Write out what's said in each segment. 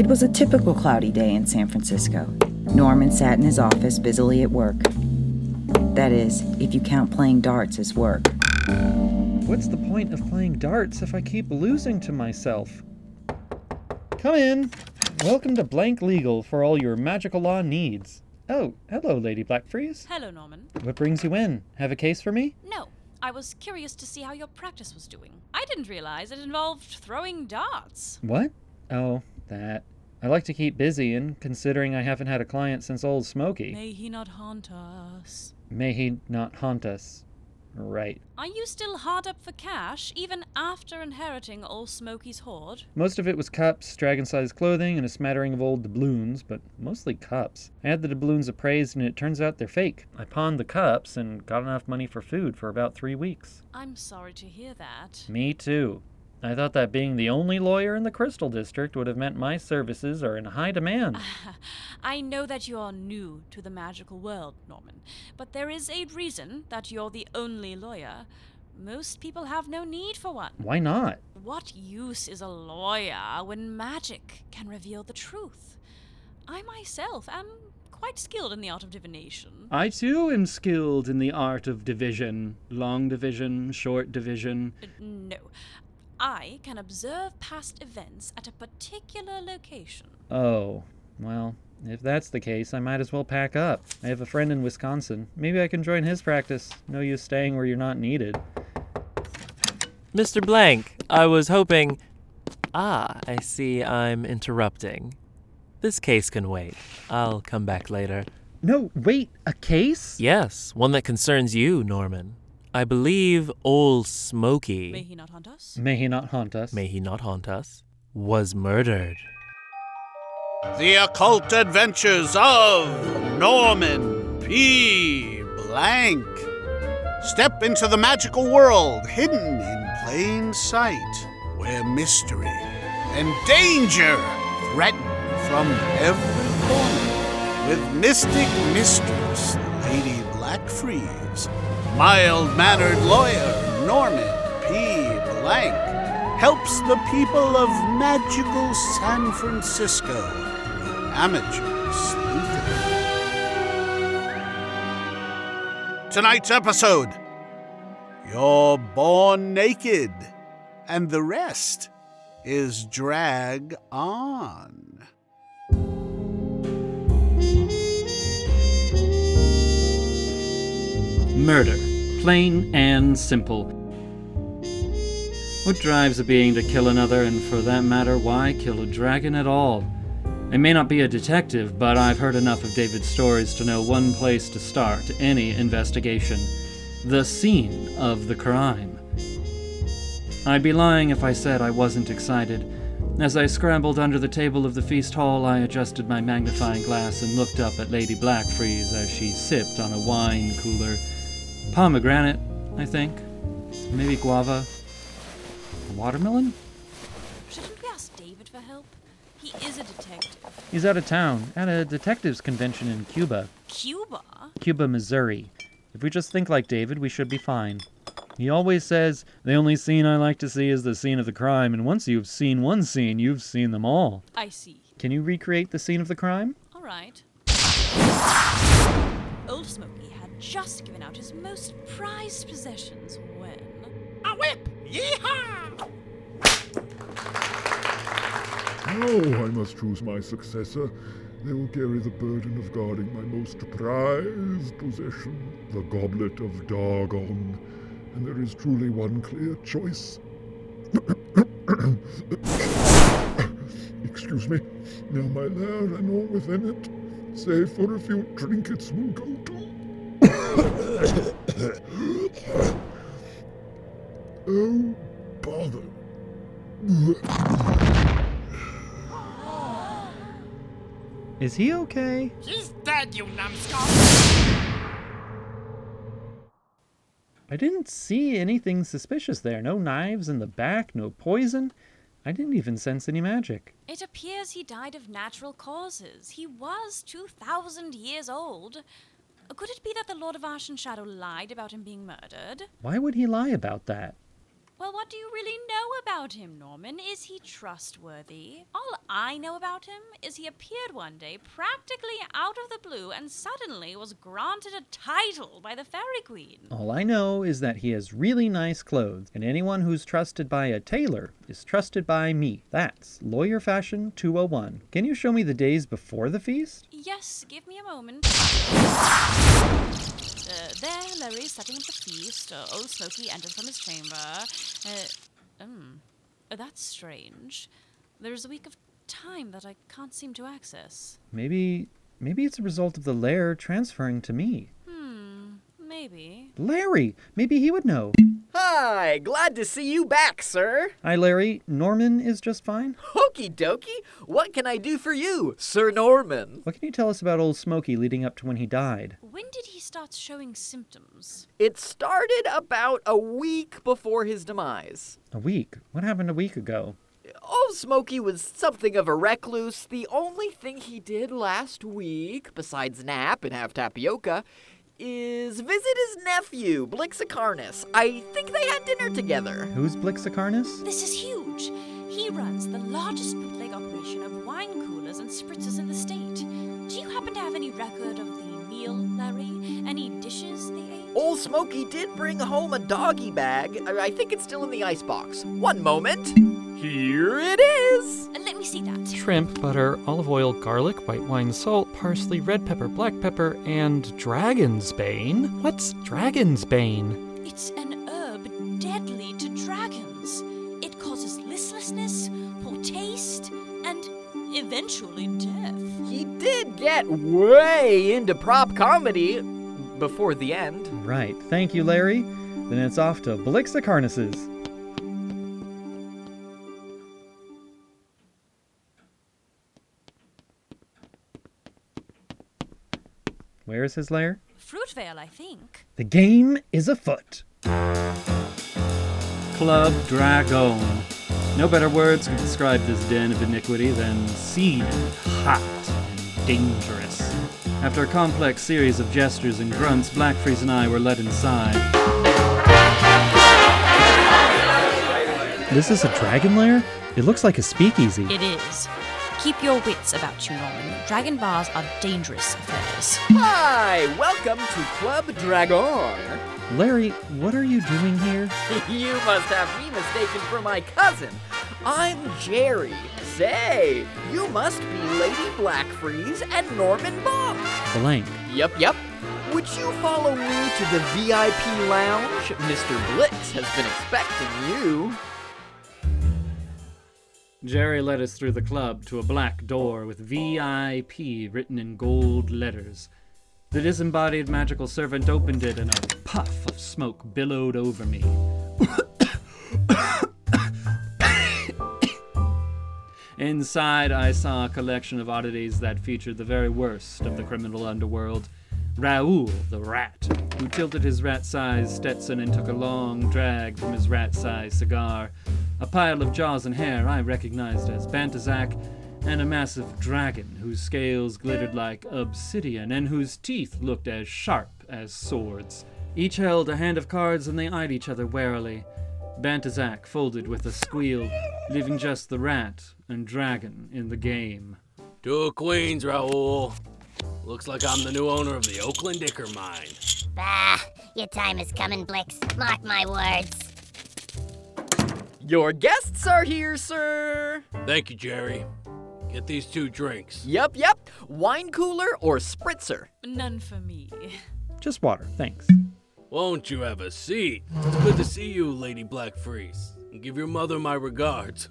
It was a typical cloudy day in San Francisco. Norman sat in his office busily at work. That is, if you count playing darts as work. What's the point of playing darts if I keep losing to myself? Come in. Welcome to Blank Legal for all your magical law needs. Oh, hello, Lady Blackfreeze. Hello, Norman. What brings you in? Have a case for me? No, I was curious to see how your practice was doing. I didn't realize it involved throwing darts. What? Oh, that. I like to keep busy, and considering I haven't had a client since Old Smoky, May he not haunt us. may he not haunt us. Right. Are you still hard up for cash, even after inheriting Old Smoky's hoard? Most of it was cups, dragon sized clothing, and a smattering of old doubloons, but mostly cups. I had the doubloons appraised, and it turns out they're fake. I pawned the cups and got enough money for food for about three weeks. I'm sorry to hear that. Me too. I thought that being the only lawyer in the Crystal District would have meant my services are in high demand. I know that you are new to the magical world, Norman, but there is a reason that you're the only lawyer. Most people have no need for one. Why not? What use is a lawyer when magic can reveal the truth? I myself am quite skilled in the art of divination. I too am skilled in the art of division long division, short division. Uh, No. I can observe past events at a particular location. Oh, well, if that's the case, I might as well pack up. I have a friend in Wisconsin. Maybe I can join his practice. No use staying where you're not needed. Mr. Blank, I was hoping. Ah, I see I'm interrupting. This case can wait. I'll come back later. No, wait, a case? Yes, one that concerns you, Norman. I believe Old Smoky, May he not haunt us? May he not haunt us. may he not haunt us, was murdered. The Occult Adventures of Norman P. Blank. Step into the magical world hidden in plain sight, where mystery and danger threaten from every corner. With mystic mistress Lady Blackfreeze, mild mannered lawyer Norman P. Blank helps the people of magical San Francisco through amateur sleuthing. Tonight's episode You're Born Naked, and the rest is Drag On. Murder. Plain and simple. What drives a being to kill another, and for that matter, why kill a dragon at all? I may not be a detective, but I've heard enough of David's stories to know one place to start any investigation the scene of the crime. I'd be lying if I said I wasn't excited. As I scrambled under the table of the feast hall, I adjusted my magnifying glass and looked up at Lady Blackfreeze as she sipped on a wine cooler. Pomegranate, I think. Maybe guava. Watermelon? Shouldn't we ask David for help? He is a detective. He's out of town, at a detectives convention in Cuba. Cuba? Cuba, Missouri. If we just think like David, we should be fine. He always says, the only scene I like to see is the scene of the crime, and once you've seen one scene, you've seen them all. I see. Can you recreate the scene of the crime? All right. Old Smoky had just given out his most prized possessions when. A whip! Yeehaw! Now I must choose my successor. They will carry the burden of guarding my most prized possession, the Goblet of Dargon. And there is truly one clear choice. Excuse me. Now my lair and all within it, save for a few trinkets, will go to. Oh, bother. Is he okay? He's dead, you numbskull! I didn't see anything suspicious there. No knives in the back, no poison. I didn't even sense any magic. It appears he died of natural causes. He was 2,000 years old. Could it be that the Lord of Ash and Shadow lied about him being murdered? Why would he lie about that? Well, what do you really know about him, Norman? Is he trustworthy? All I know about him is he appeared one day practically out of the blue and suddenly was granted a title by the Fairy Queen. All I know is that he has really nice clothes, and anyone who's trusted by a tailor is trusted by me. That's Lawyer Fashion 201. Can you show me the days before the feast? Yes, give me a moment. Uh, there, Larry, setting up the feast. Uh, old Smoky enters from his chamber. Uh, that's strange. There's a week of time that I can't seem to access. Maybe. maybe it's a result of the lair transferring to me. Maybe. Larry! Maybe he would know. Hi, glad to see you back, sir. Hi, Larry. Norman is just fine. Hokey dokie. What can I do for you, Sir Norman? What can you tell us about old Smoky leading up to when he died? When did he start showing symptoms? It started about a week before his demise. A week? What happened a week ago? Old Smoky was something of a recluse. The only thing he did last week, besides nap and have tapioca, is visit his nephew, Blixacarnus. I think they had dinner together. Who's Blixacarnus? This is huge. He runs the largest bootleg operation of wine coolers and spritzers in the state. Do you happen to have any record of the meal, Larry? Any dishes they ate? Old Smoky did bring home a doggy bag. I I think it's still in the icebox. One moment. Here it is. Uh, let me see that. Shrimp, butter, olive oil, garlic, white wine, salt, parsley, red pepper, black pepper, and dragon's bane? What's dragon's bane? It's an herb deadly to dragons. It causes listlessness, poor taste, and eventually death. He did get way into prop comedy before the end. Right. Thank you, Larry. Then it's off to Blixacarnus's. Where's his lair? Fruitvale, I think. The game is afoot. Club Dragon. No better words can describe this den of iniquity than seed, hot, and dangerous. After a complex series of gestures and grunts, Blackfreeze and I were led inside. This is a dragon lair? It looks like a speakeasy. It is. Keep your wits about you, Norman. Dragon bars are dangerous affairs. Hi, welcome to Club Dragon. Larry, what are you doing here? you must have me mistaken for my cousin. I'm Jerry. Say, you must be Lady Blackfreeze and Norman Bonk. Blank. Yup, yup. Would you follow me to the VIP lounge? Mr. Blitz has been expecting you. Jerry led us through the club to a black door with VIP written in gold letters. The disembodied magical servant opened it and a puff of smoke billowed over me. Inside, I saw a collection of oddities that featured the very worst of the criminal underworld. Raoul, the rat, who tilted his rat sized Stetson and took a long drag from his rat sized cigar. A pile of jaws and hair I recognized as Bantazak, and a massive dragon whose scales glittered like obsidian and whose teeth looked as sharp as swords. Each held a hand of cards and they eyed each other warily. Bantazak folded with a squeal, leaving just the rat and dragon in the game. Two queens, Raoul. Looks like I'm the new owner of the Oakland Dicker mine. Bah, your time is coming, Blix. Mark my words. Your guests are here, sir. Thank you, Jerry. Get these two drinks. Yup, yup. Wine cooler or spritzer? None for me. Just water, thanks. Won't you have a seat? It's good to see you, Lady Blackfreeze. And give your mother my regards.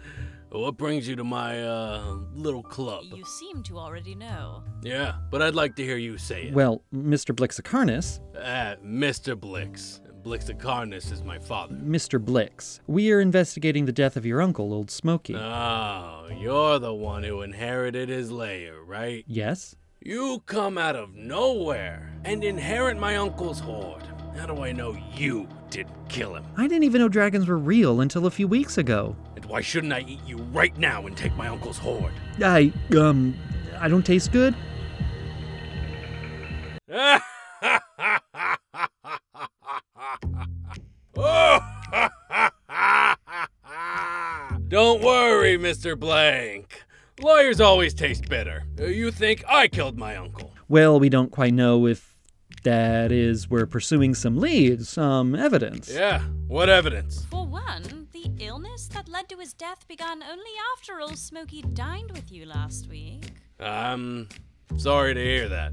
what brings you to my, uh, little club? You seem to already know. Yeah, but I'd like to hear you say it. Well, Mr. Blixacarnus, Ah, Mr. Blix. Blixacarnus is my father. Mr. Blix, we are investigating the death of your uncle, Old Smoky. Oh, you're the one who inherited his lair, right? yes? You come out of nowhere and inherit my uncle's hoard. How do I know you didn't kill him? I didn't even know dragons were real until a few weeks ago. And why shouldn't I eat you right now and take my uncle's hoard? I, um, I don't taste good? Mr. Blank. Lawyers always taste bitter. You think I killed my uncle? Well, we don't quite know if that is we're pursuing some leads, some evidence. Yeah, what evidence? For one, the illness that led to his death began only after old Smoky dined with you last week. I'm sorry to hear that.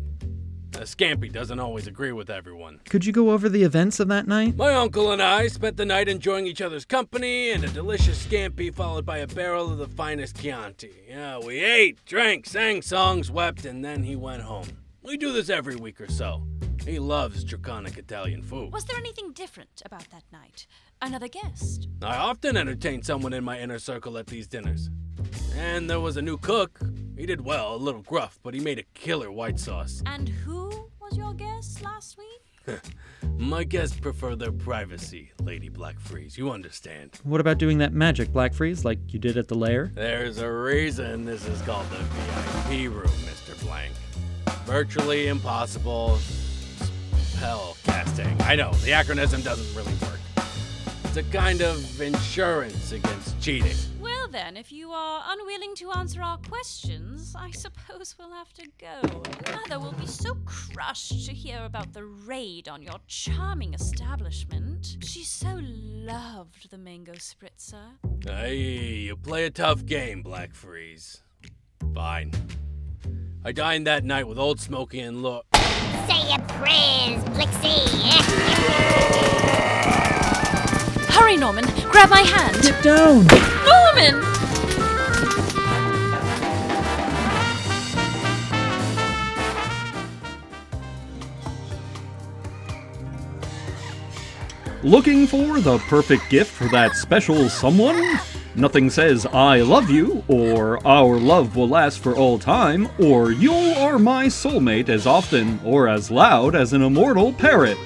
Uh, Scampi doesn't always agree with everyone. Could you go over the events of that night? My uncle and I spent the night enjoying each other's company and a delicious scampi followed by a barrel of the finest Chianti. Yeah, we ate, drank, sang songs, wept, and then he went home. We do this every week or so. He loves draconic Italian food. Was there anything different about that night? Another guest? I often entertain someone in my inner circle at these dinners. And there was a new cook. He did well, a little gruff, but he made a killer white sauce. And who was your guest last week? My guests prefer their privacy, Lady Blackfreeze. You understand. What about doing that magic, Blackfreeze, like you did at the lair? There's a reason this is called the VIP room, Mr. Blank. Virtually impossible spell casting. I know, the acronym doesn't really work. It's a kind of insurance against cheating. Well, then, if you are unwilling to answer our questions, I suppose we'll have to go. Mother will be so crushed to hear about the raid on your charming establishment. She so loved the mango spritzer. Hey, you play a tough game, Blackfreeze. Fine. I dined that night with Old Smoky and Look. Say your prayers, Blixie. Hurry, Norman! Grab my hand! Get down! Norman! Looking for the perfect gift for that special someone? Nothing says I love you, or our love will last for all time, or you are my soulmate as often or as loud as an immortal parrot.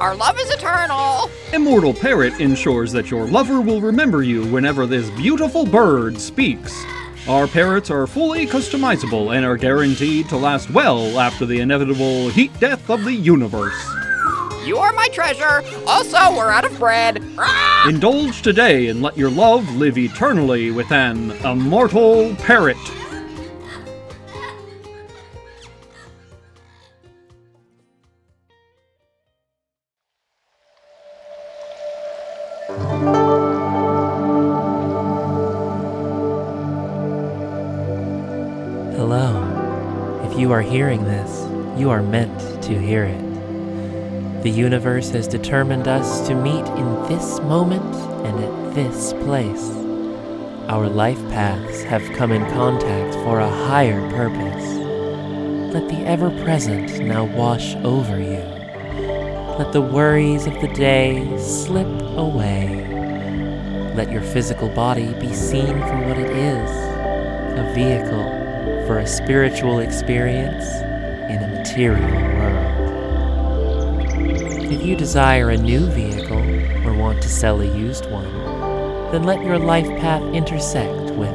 Our love is eternal. Immortal Parrot ensures that your lover will remember you whenever this beautiful bird speaks. Our parrots are fully customizable and are guaranteed to last well after the inevitable heat death of the universe. You are my treasure. Also, we're out of bread. Ah! Indulge today and let your love live eternally with an immortal parrot. Hello. If you are hearing this, you are meant to hear it. The universe has determined us to meet in this moment and at this place. Our life paths have come in contact for a higher purpose. Let the ever present now wash over you. Let the worries of the day slip away. Let your physical body be seen for what it is a vehicle for a spiritual experience in a material world. If you desire a new vehicle or want to sell a used one, then let your life path intersect with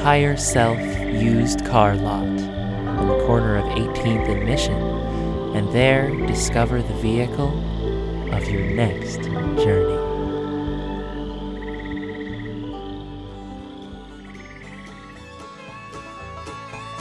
Higher Self Used Car Lot on the corner of 18th and Mission, and there discover the vehicle of your next journey.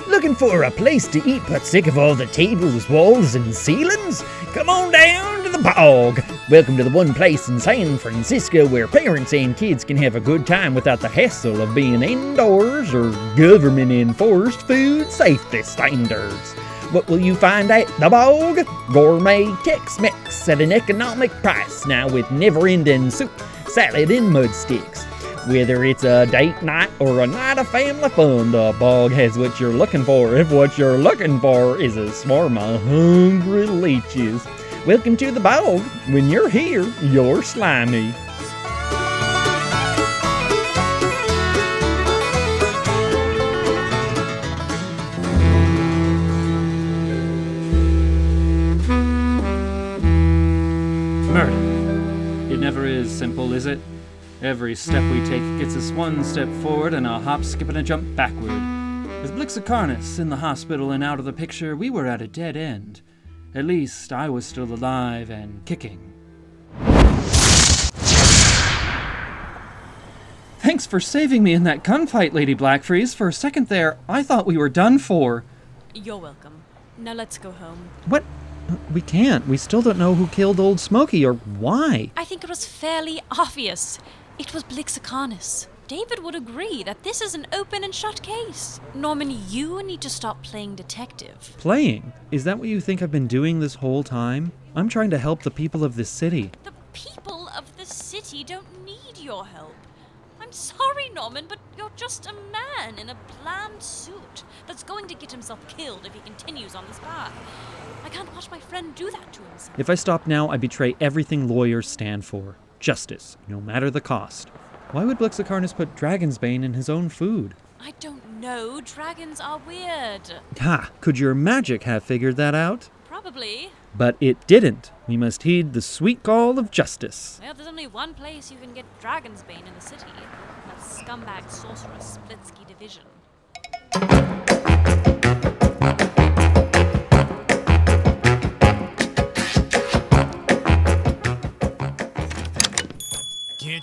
Looking for a place to eat but sick of all the tables, walls, and ceilings? Come on down bog. Welcome to the one place in San Francisco where parents and kids can have a good time without the hassle of being indoors or government enforced food safety standards. What will you find at the bog? Gourmet Tex Mex at an economic price now with never ending soup, salad, and mud sticks. Whether it's a date night or a night of family fun, the bog has what you're looking for. If what you're looking for is a swarm of hungry leeches. Welcome to the bog. When you're here, you're slimy. Murder. It never is simple, is it? Every step we take gets us one step forward and a hop, skip, and a jump backward. With Blixacarnus in the hospital and out of the picture, we were at a dead end. At least I was still alive and kicking. Thanks for saving me in that gunfight, Lady Blackfreeze. For a second there, I thought we were done for. You're welcome. Now let's go home. What? We can't. We still don't know who killed Old Smoky or why. I think it was fairly obvious. It was Blixacarnus. David would agree that this is an open and shut case. Norman, you need to stop playing detective. Playing? Is that what you think I've been doing this whole time? I'm trying to help the people of this city. The people of the city don't need your help. I'm sorry, Norman, but you're just a man in a bland suit that's going to get himself killed if he continues on this path. I can't watch my friend do that to himself. If I stop now, I betray everything lawyers stand for justice, no matter the cost. Why would Blixacarnus put Dragon's Bane in his own food? I don't know. Dragons are weird. Ha! Could your magic have figured that out? Probably. But it didn't. We must heed the sweet call of justice. Well, there's only one place you can get Dragon's Bane in the city. That's scumbag sorceress Splitsky Division.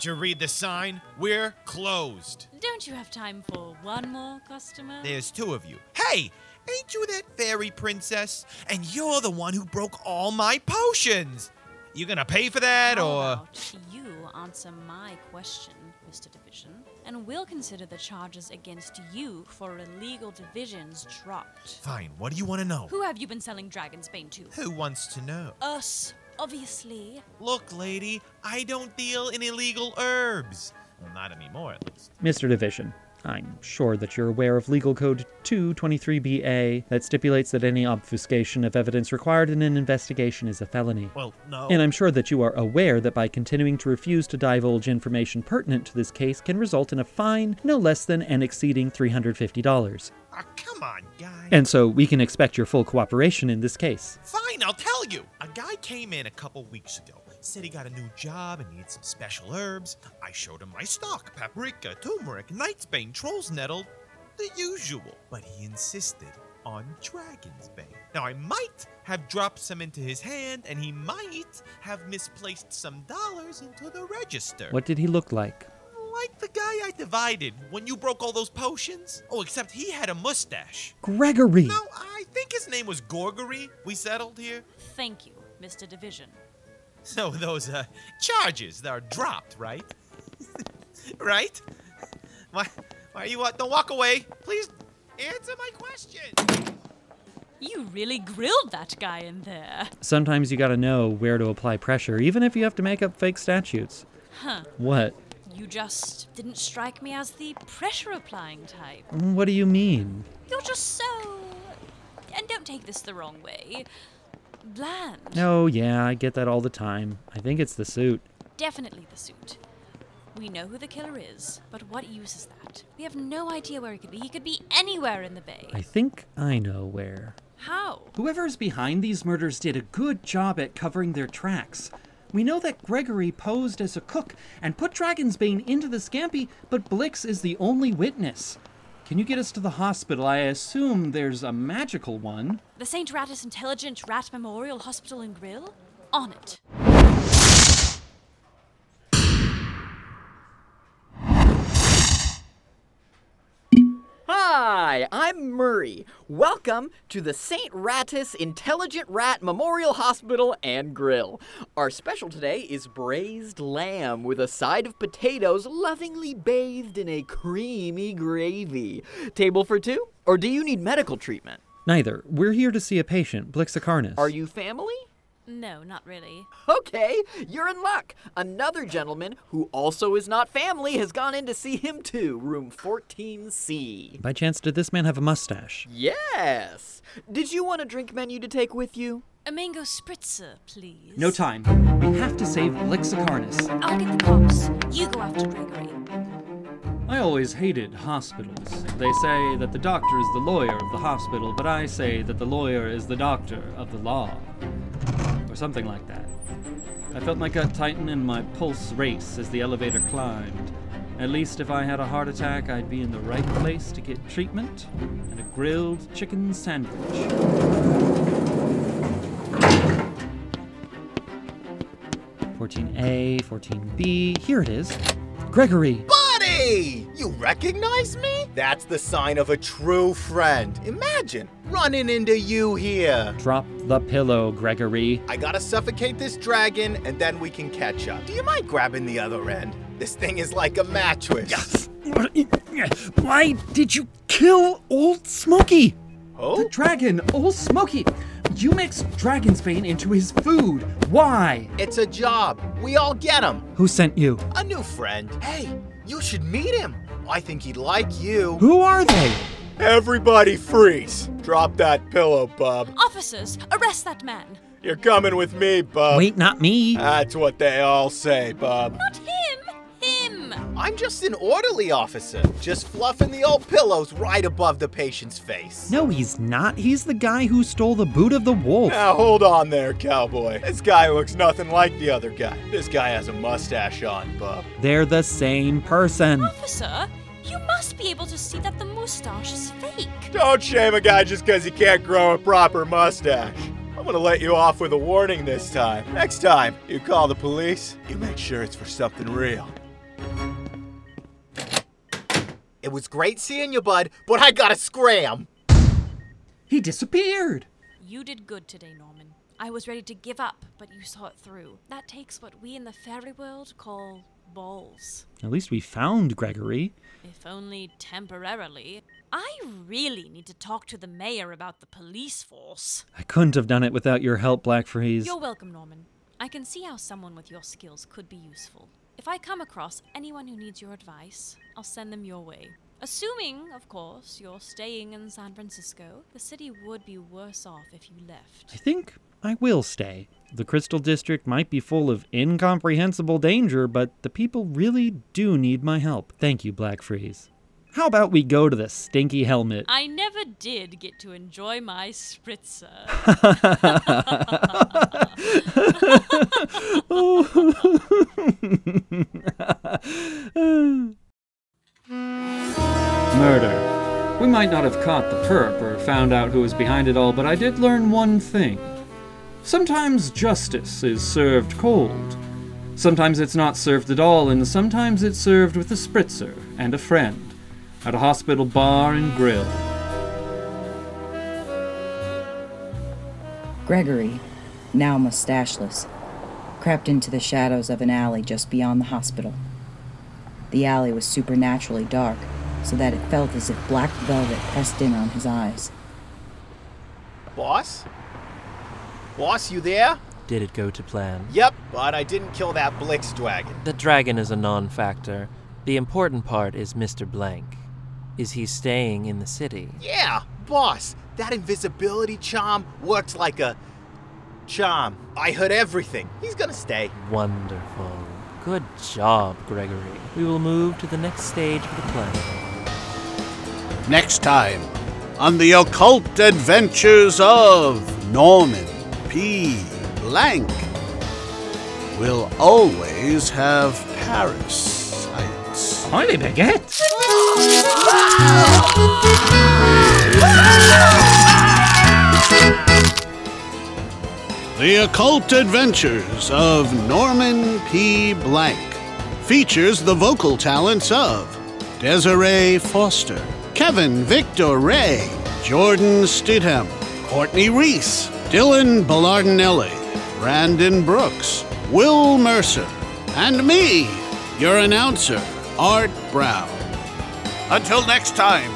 Can't you read the sign? We're closed. Don't you have time for one more customer? There's two of you. Hey, ain't you that fairy princess? And you're the one who broke all my potions. You gonna pay for that, How or about you answer my question, Mr. Division, and we'll consider the charges against you for illegal divisions dropped. fine? What do you want to know? Who have you been selling Dragon's Bane to? Who wants to know? Us, obviously. Look, lady, I don't deal in illegal herbs. Well, not anymore, at least. Mr. Division, I'm sure that you're aware of Legal Code 223BA that stipulates that any obfuscation of evidence required in an investigation is a felony. Well, no. And I'm sure that you are aware that by continuing to refuse to divulge information pertinent to this case can result in a fine no less than and exceeding $350. Ah, come on, guy. And so we can expect your full cooperation in this case. Fine, I'll tell you. A guy came in a couple weeks ago. Said he got a new job and needed some special herbs. I showed him my stock paprika, turmeric, night's bane, troll's nettle, the usual. But he insisted on dragon's bane. Now, I might have dropped some into his hand, and he might have misplaced some dollars into the register. What did he look like? Like the guy I divided when you broke all those potions? Oh, except he had a mustache. Gregory! No, I think his name was Gorgory. We settled here. Thank you, Mr. Division. So those uh, charges that are dropped, right? right? Why? Why are you what? Don't walk away. Please answer my question. You really grilled that guy in there. Sometimes you gotta know where to apply pressure, even if you have to make up fake statutes. Huh. What? You just didn't strike me as the pressure applying type. What do you mean? You're just so. And don't take this the wrong way. Bland. Oh, yeah, I get that all the time. I think it's the suit. Definitely the suit. We know who the killer is, but what use is that? We have no idea where he could be. He could be anywhere in the bay. I think I know where. How? Whoever is behind these murders did a good job at covering their tracks. We know that Gregory posed as a cook and put Dragon's Bane into the scampi, but Blix is the only witness. Can you get us to the hospital? I assume there's a magical one. The St. Ratus Intelligent Rat Memorial Hospital and Grill? On it. Hi, I'm Murray. Welcome to the St. Ratus Intelligent Rat Memorial Hospital and Grill. Our special today is braised lamb with a side of potatoes lovingly bathed in a creamy gravy. Table for two? Or do you need medical treatment? Neither. We're here to see a patient, Blixacarnus. Are you family? No, not really. Okay, you're in luck. Another gentleman who also is not family has gone in to see him too, room 14C. By chance, did this man have a mustache? Yes. Did you want a drink menu to take with you? A mango spritzer, please. No time. We have to save Blixacarnus. I'll get the cops. You go after Gregory. I always hated hospitals. They say that the doctor is the lawyer of the hospital, but I say that the lawyer is the doctor of the law. Something like that. I felt my gut tighten and my pulse race as the elevator climbed. At least if I had a heart attack, I'd be in the right place to get treatment and a grilled chicken sandwich. 14A, 14B. Here it is. Gregory! Buddy! You recognize me? That's the sign of a true friend. Imagine running into you here. Drop the pillow, Gregory. I gotta suffocate this dragon and then we can catch up. Do you mind grabbing the other end? This thing is like a mattress. Why did you kill Old Smoky? Oh? The dragon, Old Smoky. You mixed dragon's bane into his food. Why? It's a job. We all get him. Who sent you? A new friend. Hey, you should meet him. I think he'd like you. Who are they? Everybody freeze. Drop that pillow, bub. Officers, arrest that man. You're coming with me, bub. Wait, not me. That's what they all say, bub. Not him! Him! I'm just an orderly officer, just fluffing the old pillows right above the patient's face. No, he's not. He's the guy who stole the boot of the wolf. Now hold on there, cowboy. This guy looks nothing like the other guy. This guy has a mustache on, bub. They're the same person. Officer, you must be able to see that the mustache is fake. Don't shame a guy just because he can't grow a proper mustache. I'm gonna let you off with a warning this time. Next time you call the police, you make sure it's for something real. It was great seeing you, bud, but I gotta scram. He disappeared. You did good today, Norman. I was ready to give up, but you saw it through. That takes what we in the fairy world call balls. At least we found Gregory. If only temporarily. I really need to talk to the mayor about the police force. I couldn't have done it without your help, Blackfreeze. You're welcome, Norman. I can see how someone with your skills could be useful. If I come across anyone who needs your advice, I'll send them your way. Assuming, of course, you're staying in San Francisco, the city would be worse off if you left. I think I will stay. The Crystal District might be full of incomprehensible danger, but the people really do need my help. Thank you, Blackfreeze. How about we go to the stinky helmet? I never did get to enjoy my spritzer. Murder. We might not have caught the perp or found out who was behind it all, but I did learn one thing. Sometimes justice is served cold. Sometimes it's not served at all, and sometimes it's served with a spritzer and a friend at a hospital bar and grill. Gregory, now mustacheless, crept into the shadows of an alley just beyond the hospital. The alley was supernaturally dark, so that it felt as if black velvet pressed in on his eyes. Boss? Boss, you there? Did it go to plan? Yep, but I didn't kill that Blix dragon. The dragon is a non factor. The important part is Mr. Blank. Is he staying in the city? Yeah, boss, that invisibility charm works like a charm. I heard everything. He's gonna stay. Wonderful. Good job, Gregory. We will move to the next stage of the play. Next time on the occult adventures of Norman P. Blank. We'll always have parasites. Holy baguette! The Occult Adventures of Norman P. Blank features the vocal talents of Dezaré Foster, Kevin Victor Rae, Jordan Stidham, Courtney Reece, Dylan Bellardinelli, Brandon Brooks, Will Mercer, and me, your announcer, Art Brown. Until next time,